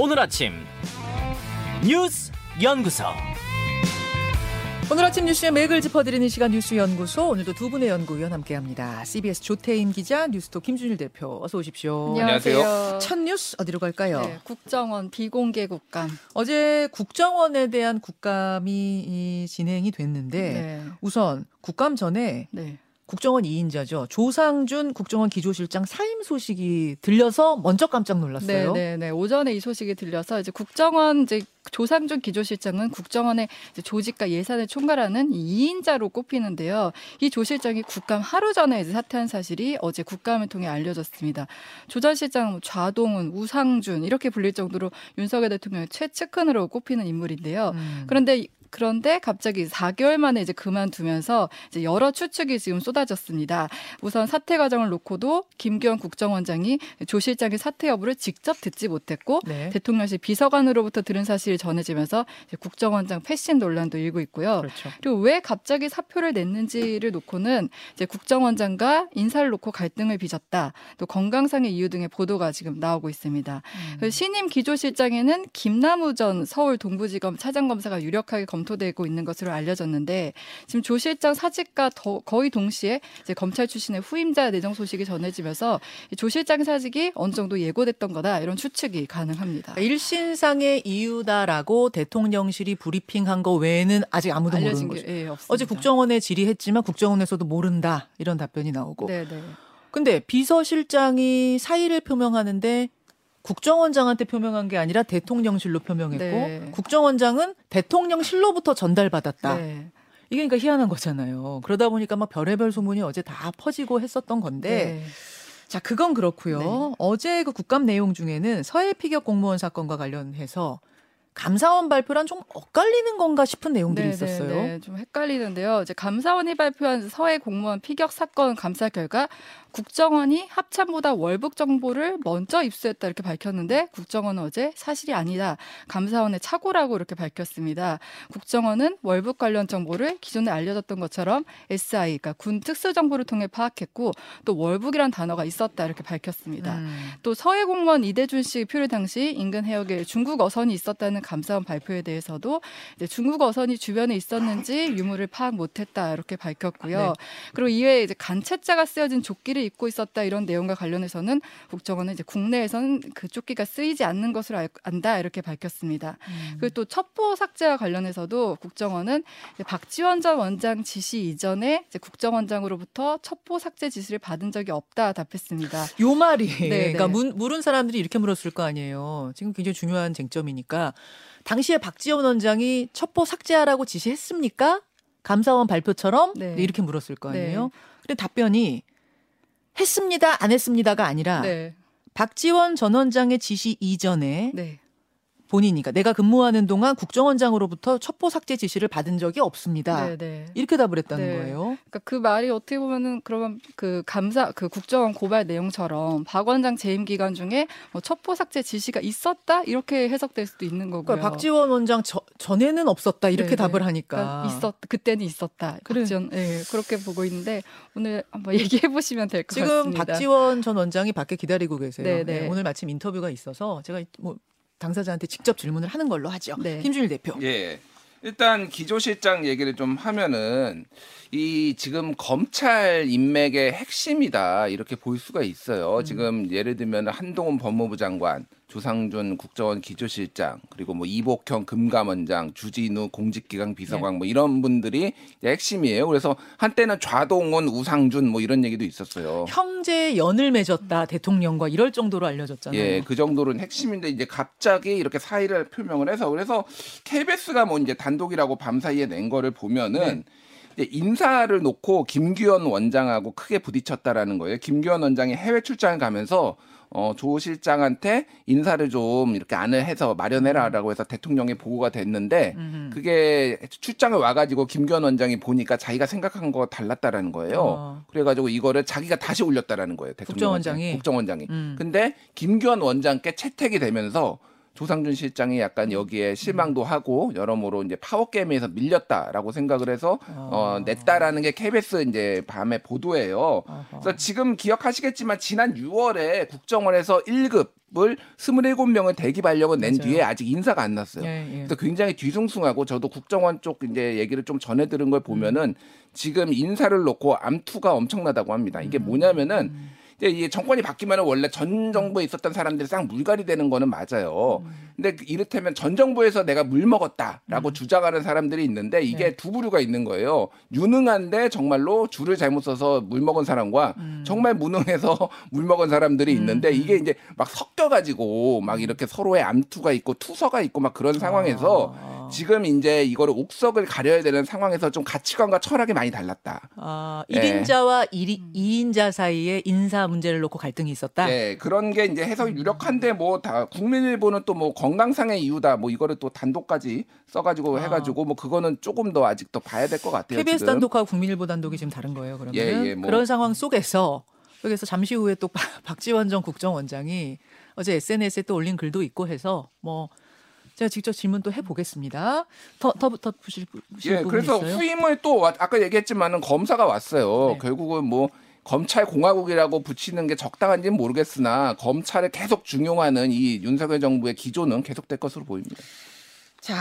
오늘 아침 뉴스 연구소 오늘 아침 뉴스의 맥을 짚어드리는 시간 뉴스 연구소 오늘도 두 분의 연구위원 함께합니다. CBS 조태임 기자, 뉴스톡 김준일 대표 어서 오십시오. 안녕하세요. 첫 뉴스 어디로 갈까요? 네, 국정원 비공개 국감. 어제 국정원에 대한 국감이 이, 진행이 됐는데 네. 우선 국감 전에 네. 국정원 2인자죠. 조상준 국정원 기조실장 사임 소식이 들려서 먼저 깜짝 놀랐어요. 네, 네, 네. 오전에 이 소식이 들려서 이제 국정원 이제 조상준 기조실장은 국정원의 조직과 예산을 총괄하는 이 2인자로 꼽히는데요. 이 조실장이 국감 하루 전에 이제 사퇴한 사실이 어제 국감을 통해 알려졌습니다. 조 전 실장은 좌동훈, 우상준 이렇게 불릴 정도로 윤석열 대통령의 최측근으로 꼽히는 인물인데요. 음. 그런데 그런데 갑자기 4개월 만에 이제 그만두면서 이제 여러 추측이 지금 쏟아졌습니다. 우선 사퇴 과정을 놓고도 김기현 국정원장이 조 실장의 사퇴 여부를 직접 듣지 못했고 네. 대통령실 비서관으로부터 들은 사실이 전해지면서 국정원장 패신 논란도 일고 있고요. 그렇죠. 그리고 왜 갑자기 사표를 냈는지를 놓고는 이제 국정원장과 인사를 놓고 갈등을 빚었다. 또 건강상의 이유 등의 보도가 지금 나오고 있습니다. 음. 신임 기조실장에는 김남우 전 서울 동부지검 차장검사가 유력하게 검 토되고 있는 것으로 알려졌는데 지금 조 실장 사직과 더- 거의 동시에 이제 검찰 출신의 후임자 내정 소식이 전해지면서 이조 실장 사직이 어느 정도 예고됐던 거다 이런 추측이 가능합니다. 일신상의 이유다라고 대통령실이 브리핑한 거 외에는 아직 아무도 모르는 거죠. 게 예, 없습니다. 어제 국정원에 질의했지만 국정원에서도 모른다 이런 답변이 나오고. 네, 네. 근데 비서실장이 사의를 표명하는데 국정원장한테 표명한 게 아니라 대통령실로 표명했고 네. 국정원장은 대통령실로부터 전달받았다. 네. 이게 그러니까 희한한 거잖아요. 그러다 보니까 막 별의별 소문이 어제 다 퍼지고 했었던 건데 네. 자 그건 그렇고요. 네. 어제 그 국감 내용 중에는 서해 피격 공무원 사건과 관련해서 감사원 발표란 좀 엇갈리는 건가 싶은 내용들이 네, 있었어요. 네, 네. 좀 헷갈리는데요. 이제 감사원이 발표한 서해 공무원 피격 사건 감사 결과 국정원이 합참보다 월북 정보를 먼저 입수했다 이렇게 밝혔는데 국정원은 어제 사실이 아니다. 감사원의 착오라고 이렇게 밝혔습니다. 국정원은 월북 관련 정보를 기존에 알려졌던 것처럼 SI, 그러니까 군 특수 정보를 통해 파악했고 또 월북이란 단어가 있었다 이렇게 밝혔습니다. 음. 또 서해 공무원 이대준 씨 표류 당시 인근 해역에 중국 어선이 있었다는 감사원 발표에 대해서도 중국 어선이 주변에 있었는지 유무를 파악 못했다 이렇게 밝혔고요. 네. 그리고 이외에 이제 간채자가 쓰여진 조끼를 입고 있었다 이런 내용과 관련해서는 국정원은 이제 국내에서는 그 조끼가 쓰이지 않는 것으로 알- 안다 이렇게 밝혔습니다. 음. 그리고 또 첩보 삭제와 관련해서도 국정원은 박지원 전 원장 지시 이전에 국정원장으로부터 첩보 삭제 지시를 받은 적이 없다 답했습니다. 요 말이 네, 그러니까 네. 문, 물은 사람들이 이렇게 물었을 거 아니에요. 지금 굉장히 중요한 쟁점이니까 당시에 박지원 원장이 첩보 삭제하라고 지시했습니까? 감사원 발표처럼 네. 이렇게 물었을 거 아니에요. 네. 근데 답변이 했습니다, 안 했습니다가 아니라 네, 박지원 전 원장의 지시 이전에 네. 본인이니까 내가 근무하는 동안 국정원장으로부터 첩보 삭제 지시를 받은 적이 없습니다. 네, 네. 이렇게 답을 했다는 네. 거예요. 그러니까 그 말이 어떻게 보면은 그러면 그 감사 그 국정원 고발 내용처럼 박 원장 재임 기간 중에 뭐 첩보 삭제 지시가 있었다 이렇게 해석될 수도 있는 거고요. 그러니까 박지원 원장 저- 전에는 없었다 이렇게 네, 답을 네. 하니까 그러니까 있었 그때는 있었다. 그래. 박지원 예, 그렇게 보고 있는데 오늘 한번 얘기해 보시면 될것 지금 같습니다. 박지원 전 원장이 밖에 기다리고 계세요. 네, 네. 네, 오늘 마침 인터뷰가 있어서 제가 뭐 당사자한테 직접 질문을 하는 걸로 하죠. 네. 김준일 대표. 예. 일단 기조실장 얘기를 좀 하면은 이 지금 검찰 인맥의 핵심이다 이렇게 볼 수가 있어요. 지금 예를 들면 한동훈 법무부 장관, 조상준 국정원 기조실장, 그리고 뭐 이복형 금감원장, 주진우 공직기강 비서관 뭐 이런 분들이 핵심이에요. 그래서 한때는 좌동훈, 우상준 뭐 이런 얘기도 있었어요. 형제 연을 맺었다 대통령과 이럴 정도로 알려졌잖아요. 예, 그 정도로는 핵심인데 이제 갑자기 이렇게 사의를 표명을 해서 그래서 KBS가 뭐 이제 단독이라고 밤 사이에 낸 거를 보면은 이제 인사를 놓고 김규현 원장하고 크게 부딪혔다라는 거예요. 김규현 원장이 해외 출장을 가면서 어, 조 실장한테 인사를 좀 이렇게 안을 해서 마련해라라고 해서 대통령에 보고가 됐는데 음흠. 그게 출장을 와가지고 김규현 원장이 보니까 자기가 생각한 거 달랐다라는 거예요. 어. 그래가지고 이거를 자기가 다시 올렸다라는 거예요. 대통령 국정원장이? 국정원장이. 음. 근데 김규현 원장께 채택이 되면서 조상준 실장이 약간 여기에 실망도 하고 여러모로 이제 파워 게임에서 밀렸다라고 생각을 해서 어, 냈다라는 게 KBS 이제 밤에 보도예요. 그래서 지금 기억하시겠지만 지난 6월에 국정원에서 1급 을 27명을 대기 발령을 낸 맞아요. 뒤에 아직 인사가 안 났어요. 예, 예. 그래서 굉장히 뒤숭숭하고 저도 국정원 쪽 이제 얘기를 좀 전해 들은 걸 보면은 지금 인사를 놓고 암투가 엄청나다고 합니다. 이게 뭐냐면은 이제 이 정권이 바뀌면 원래 전 정부에 있었던 사람들이 싹 물갈이 되는 거는 맞아요. 근데 그 이를테면 전 정부에서 내가 물 먹었다라고 주장하는 사람들이 있는데 이게 네. 두 부류가 있는 거예요. 유능한데 정말로 줄을 잘못 써서 물 먹은 사람과 정말 무능해서 물 먹은 사람들이 있는데 이게 이제 막 섞여가지고 막 이렇게 서로의 암투가 있고 투서가 있고 막 그런 상황에서 아. 지금 이제 이거를 옥석을 가려야 되는 상황에서 좀 가치관과 철학이 많이 달랐다. 아, 예. 1인자와 2인자 사이에 인사 문제를 놓고 갈등이 있었다. 예, 그런 게 이제 해석이 유력한데 뭐 다 국민일보는 또 뭐 건강상의 이유다 뭐 이거를 또 단독까지 써가지고 아. 해가지고 뭐 그거는 조금 더 아직 더 봐야 될 것 같아요. KBS 지금. 단독하고 국민일보 단독이 지금 다른 거예요. 그러면 예, 예, 뭐. 그런 상황 속에서 여기서 잠시 후에 또 박지원 전 국정원장이 어제 SNS에 또 올린 글도 있고 해서 뭐 제가 직접 질문 또 해보겠습니다. 더 더더 부실 부실 예, 그래서 있어요? 후임을 또 와- 아까 얘기했지만은 검사가 왔어요. 네. 결국은 뭐 검찰 공화국이라고 붙이는 게 적당한지는 모르겠으나 검찰을 계속 중용하는 이 윤석열 정부의 기조는 계속될 것으로 보입니다. 자,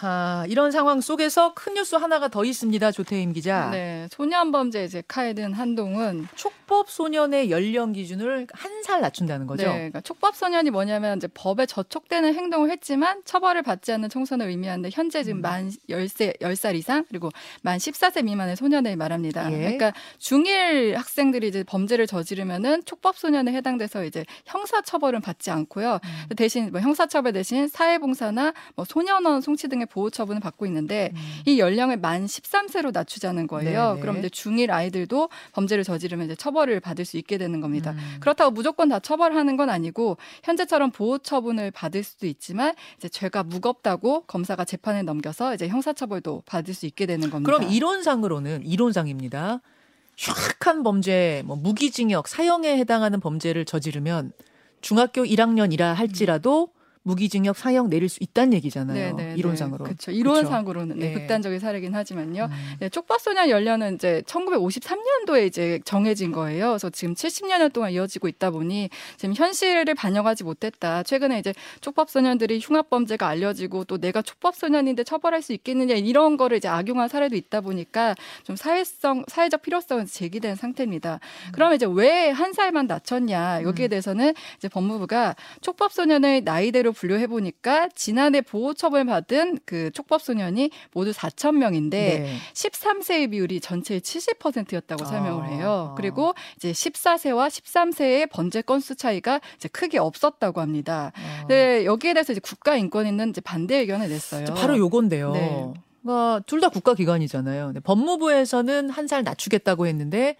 아, 이런 상황 속에서 큰 뉴스 하나가 더 있습니다. 조태임 기자. 네, 소년 범죄 이제 카이든 한동훈 촉법 소년의 연령 기준을 한 살 낮춘다는 거죠. 네, 그러니까 촉법 소년이 뭐냐면 이제 법에 저촉되는 행동을 했지만 처벌을 받지 않는 청소년을 의미하는데 현재 음. 지금 만 10세 10살 이상 그리고 만 14세 미만의 소년을 말합니다. 예. 그러니까 중1 학생들이 이제 범죄를 저지르면은 촉법 소년에 해당돼서 이제 형사 처벌은 받지 않고요. 음. 대신 뭐 형사 처벌 대신 사회 봉사나 뭐 소년 원 송치 등의 보호 처분을 받고 있는데 이 연령을 만 13세로 낮추자는 거예요. 음. 네네. 그럼 이제 중1 아이들도 범죄를 저지르면 이제 처벌을 받을 수 있게 되는 겁니다. 음. 그렇다고 무조건 다 처벌하는 건 아니고 현재처럼 보호 처분을 받을 수도 있지만 이제 죄가 무겁다고 검사가 재판에 넘겨서 이제 형사 처벌도 받을 수 있게 되는 겁니다. 그럼 이론상으로는 이론상입니다. 흉악한 범죄, 뭐 무기징역, 사형에 해당하는 범죄를 저지르면 중학교 1학년이라 할지라도 무기징역, 사형 내릴 수 있다는 얘기잖아요. 네, 네, 이론상으로. 그렇죠. 이론상으로는 네, 예. 극단적인 사례긴 하지만요. 음. 네, 촉법소년 연령은 이제 1953년도에 이제 정해진 거예요. 그래서 지금 70년 동안 이어지고 있다 보니 지금 현실을 반영하지 못했다. 최근에 이제 촉법소년들이 흉악범죄가 알려지고 또 내가 촉법소년인데 처벌할 수 있겠느냐 이런 거를 이제 악용한 사례도 있다 보니까 좀 사회성, 사회적 필요성은 제기된 상태입니다. 그러면 이제 왜 한 살만 낮췄냐 여기에 대해서는 이제 법무부가 촉법소년을 나이대로 분류해 보니까 지난해 보호 처벌 받은 그 촉법 소년이 모두 4천 명인데 네. 13세의 비율이 전체의 70%였다고 설명을 아. 해요. 그리고 이제 14세와 13세의 번제 건수 차이가 이제 크게 없었다고 합니다. 어. 네, 여기에 대해서 이제 국가인권위는 이제 반대 의견을 냈어요. 바로 요건데요. 네. 그러니까 둘다 국가기관이잖아요. 법무부에서는 한 살 낮추겠다고 했는데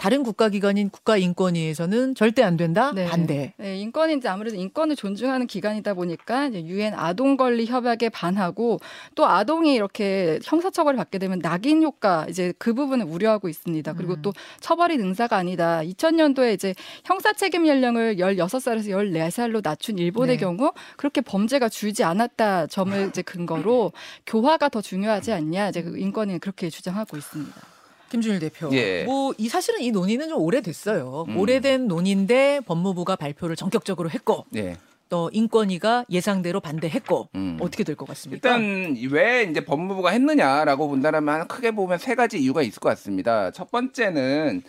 다른 국가기관인 국가인권위에서는 절대 안 된다. 네. 반대. 네, 인권이 이제 아무래도 인권을 존중하는 기관이다 보니까 이제 유엔 아동 권리 협약에 반하고 또 아동이 이렇게 형사처벌을 받게 되면 낙인 효과 이제 그 부분을 우려하고 있습니다. 그리고 음. 또 처벌이 능사가 아니다. 2000년도에 이제 형사 책임 연령을 16살에서 14살로 낮춘 일본의 네. 경우 그렇게 범죄가 줄지 않았다 점을 이제 근거로 교화가 더 중요하지 않냐. 이제 그 인권이 그렇게 주장하고 있습니다. 김준일 대표. 예. 뭐이 사실은 이 논의는 좀 오래됐어요. 음. 오래된 논의인데 법무부가 발표를 전격적으로 했고 예. 또 인권위가 예상대로 반대했고 음. 어떻게 될 것 같습니까? 일단 왜 이제 법무부가 했느냐라고 본다면 크게 보면 세 가지 이유가 있을 것 같습니다. 첫 번째는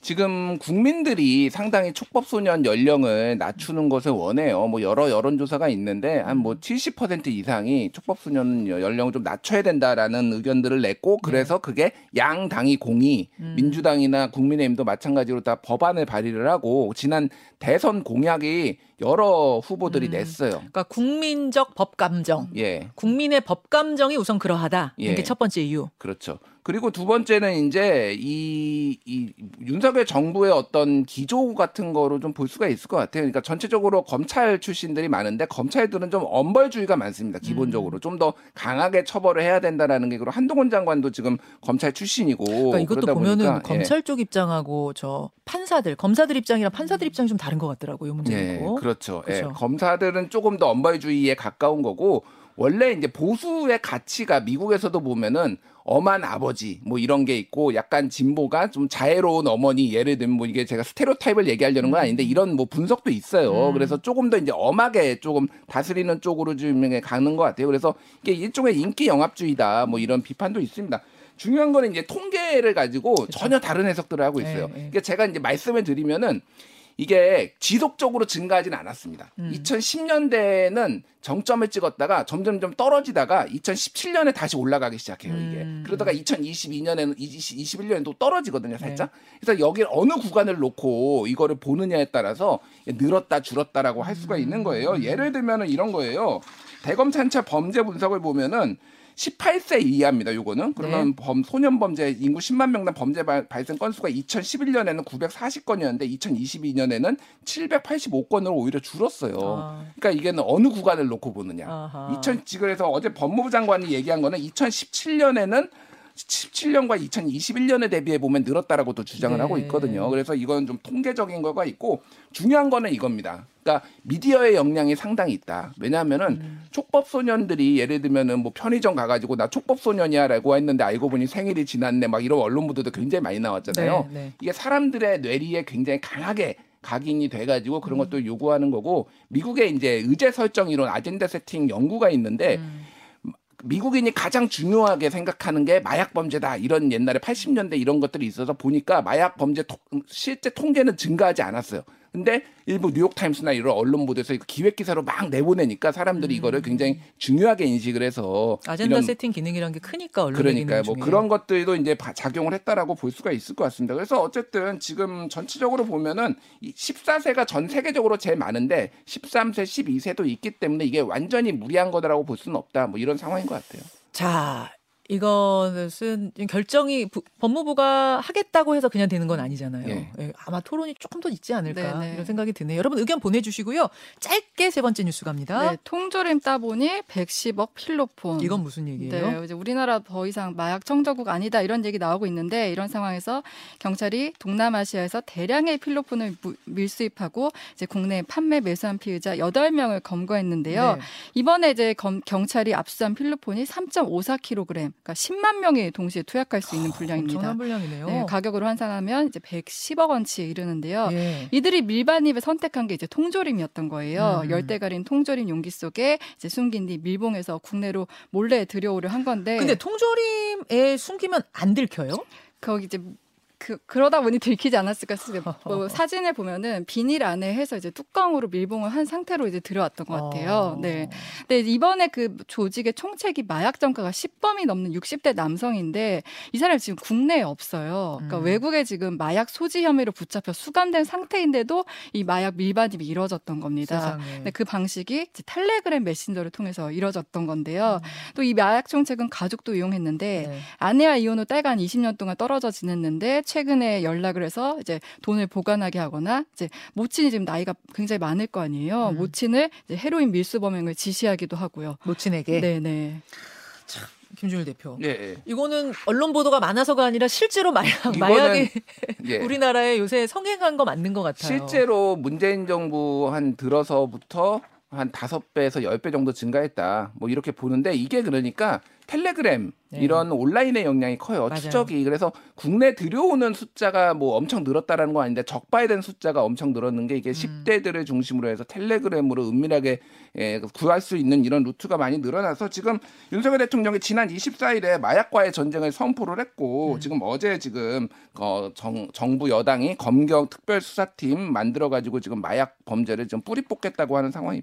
지금 국민들이 상당히 촉법소년 연령을 낮추는 것을 원해요. 뭐 여러 여론조사가 있는데 한 뭐 70% 이상이 촉법소년 연령을 좀 낮춰야 된다라는 의견들을 냈고 그래서 그게 양 당이 공이 음. 민주당이나 국민의힘도 마찬가지로 다 법안을 발의를 하고 지난 대선 공약이 여러 후보들이 음. 냈어요. 그러니까 국민적 법 감정, 예. 국민의 법 감정이 우선 그러하다. 예. 이게 첫 번째 이유. 그렇죠. 그리고 두 번째는 이제 이, 이 윤석열 정부의 어떤 기조 같은 거로 좀 볼 수가 있을 것 같아요. 그러니까 전체적으로 검찰 출신들이 많은데 검찰들은 좀 엄벌주의가 많습니다. 기본적으로 음. 좀더 강하게 처벌을 해야 된다라는 게 그리고 한동훈 장관도 지금 검찰 출신이고 그러니까 이것도 보면은 보니까, 예. 검찰 쪽 입장하고 저 판사들, 검사들 입장이랑 판사들 입장이 좀 다른 것 같더라고요. 이 예, 문제는. 그렇죠. 예, 그렇죠. 검사들은 조금 더 엄벌주의에 가까운 거고 원래 이제 보수의 가치가 미국에서도 보면은 엄한 아버지 뭐 이런 게 있고 약간 진보가 좀 자애로운 어머니 예를 들면 뭐 이게 제가 스테레오타입을 얘기하려는 건 아닌데 이런 뭐 분석도 있어요. 음. 그래서 조금 더 이제 엄하게 조금 다스리는 쪽으로 좀 가는 것 같아요. 그래서 이게 일종의 인기 영합주의다 뭐 이런 비판도 있습니다. 중요한 거는 이제 통계를 가지고 전혀 다른 해석들을 하고 있어요. 네, 네. 그러니까 제가 이제 말씀을 드리면은 이게 지속적으로 증가하지는 않았습니다. 음. 2010년대에는 정점을 찍었다가 점점점 떨어지다가 2017년에 다시 올라가기 시작해요, 이게. 음. 그러다가 2022년에는 21년에 또 떨어지거든요, 살짝. 네. 그래서 여기 어느 구간을 놓고 이거를 보느냐에 따라서 늘었다 줄었다라고 할 수가 있는 음. 거예요. 예를 들면은 이런 거예요. 대검찰차 범죄 분석을 보면은 18세 이하입니다. 요거는 그러면 범 소년 범죄 인구 10만 명당 범죄 발, 발생 건수가 2011년에는 940건이었는데 2022년에는 785건으로 오히려 줄었어요. 아. 그러니까 이게는 어느 구간을 놓고 보느냐. 아하. 2000 그래서 어제 법무부 장관이 얘기한 거는 2017년에는 17년과 2021년에 대비해 보면 늘었다라고 또 주장을 네. 하고 있거든요. 그래서 이건 좀 통계적인 거가 있고 중요한 거는 이겁니다. 그러니까 미디어의 역량이 상당히 있다. 왜냐하면은 음. 촉법 소년들이 예를 들면은 뭐 편의점 가가지고 나 촉법 소년이야라고 했는데 알고 보니 생일이 지났네 막 이런 언론 보도도 굉장히 많이 나왔잖아요. 네, 네. 이게 사람들의 뇌리에 굉장히 강하게 각인이 돼가지고 음. 그런 것도 요구하는 거고 미국의 이제 의제 설정 이론 아젠다 세팅 연구가 있는데 음. 미국인이 가장 중요하게 생각하는 게 마약 범죄다 이런 옛날에 80년대 이런 것들이 있어서 보니까 마약 범죄 토- 실제 통계는 증가하지 않았어요. 근데 일부 뉴욕 타임스나 이런 언론 보도에서 기획 기사로 막 내보내니까 사람들이 이거를 굉장히 중요하게 인식을 해서 음. 아젠다 이런 세팅 기능이란 게 크니까 언론의 그러니까요. 기능 뭐 중에. 그런 것들도 이제 바- 작용을 했다라고 볼 수가 있을 것 같습니다. 그래서 어쨌든 지금 전체적으로 보면은 이 14세가 전 세계적으로 제일 많은데 13세, 12세도 있기 때문에 이게 완전히 무리한 거다라고 볼 수는 없다. 뭐 이런 상황인 것 같아요. 자, 이것은 결정이 부- 법무부가 하겠다고 해서 그냥 되는 건 아니잖아요. 예. 예, 아마 토론이 조금 더 있지 않을까 네, 네. 이런 생각이 드네요. 여러분 의견 보내주시고요. 짧게 세 번째 뉴스 갑니다. 네, 통조림 따보니 110억 필로폰. 이건 무슨 얘기예요? 네, 이제 우리나라 더 이상 마약 청정국 아니다 이런 얘기 나오고 있는데 이런 상황에서 경찰이 동남아시아에서 대량의 필로폰을 무- 밀수입하고 이제 국내에 판매 매수한 피의자 8명을 검거했는데요. 네. 이번에 이제 검- 경찰이 압수한 필로폰이 3.54kg, 그러니까 10만 명이 동시에 투약할 수 있는 분량입니다. 엄청난 분량이네요. 네, 가격으로 환산하면 이제 110억 원치에 이르는데요. 예. 이들이 밀반입에 선택한 게 이제 통조림이었던 거예요. 음. 열대 가린 통조림 용기 속에 이제 숨긴 뒤 밀봉해서 국내로 몰래 들여오려 한 건데. 근데 통조림에 숨기면 안 들켜요? 거기 이제 그 그러다 보니 들키지 않았을까 싶어요. 뭐 사진을 보면은 비닐 안에 해서 이제 뚜껑으로 밀봉을 한 상태로 이제 들어왔던 것 같아요. 어. 네. 근데 이번에 그 조직의 총책이 마약 전가가 10범이 넘는 60대 남성인데 이 사람이 지금 국내에 없어요. 그러니까 음. 외국에 지금 마약 소지 혐의로 붙잡혀 수감된 상태인데도 이 마약 밀반입이 이루어졌던 겁니다. 세상에. 근데 그 방식이 텔레그램 메신저를 통해서 이루어졌던 건데요. 음. 또이 마약 총책은 가족도 이용했는데 네. 아내와 이혼 후 딸과 한 20년 동안 떨어져 지냈는데 최근에 연락을 해서 이제 돈을 보관하게 하거나 이제 모친이 지금 나이가 굉장히 많을 거 아니에요. 음. 모친을 이제 헤로인 밀수 범행을 지시하기도 하고요. 모친에게 네네. 김준일 대표. 예, 예. 이거는 언론 보도가 많아서가 아니라 실제로 마약 이거는- 마약이 예. 우리나라에 요새 성행한 거 맞는 것 같아요. 실제로 문재인 정부 한 들어서부터 한 다섯 배에서 열 배 정도 증가했다. 뭐 이렇게 보는데 이게 그러니까 텔레그램 네. 이런 온라인의 영향이 커요. 맞아요. 추적이. 그래서 국내 들여오는 숫자가 뭐 엄청 늘었다라는 건 아닌데 적발된 숫자가 엄청 늘었는 게 음. 이게 10대들을 중심으로 해서 텔레그램으로 은밀하게 예, 구할 수 있는 이런 루트가 많이 늘어나서 지금 윤석열 대통령이 지난 24일에 마약과의 전쟁을 선포를 했고 음. 지금 어제 지금 어, 정, 정부 여당이 검경 특별수사팀 만들어 가지고 지금 마약 범죄를 좀 뿌리 뽑겠다고 하는 상황입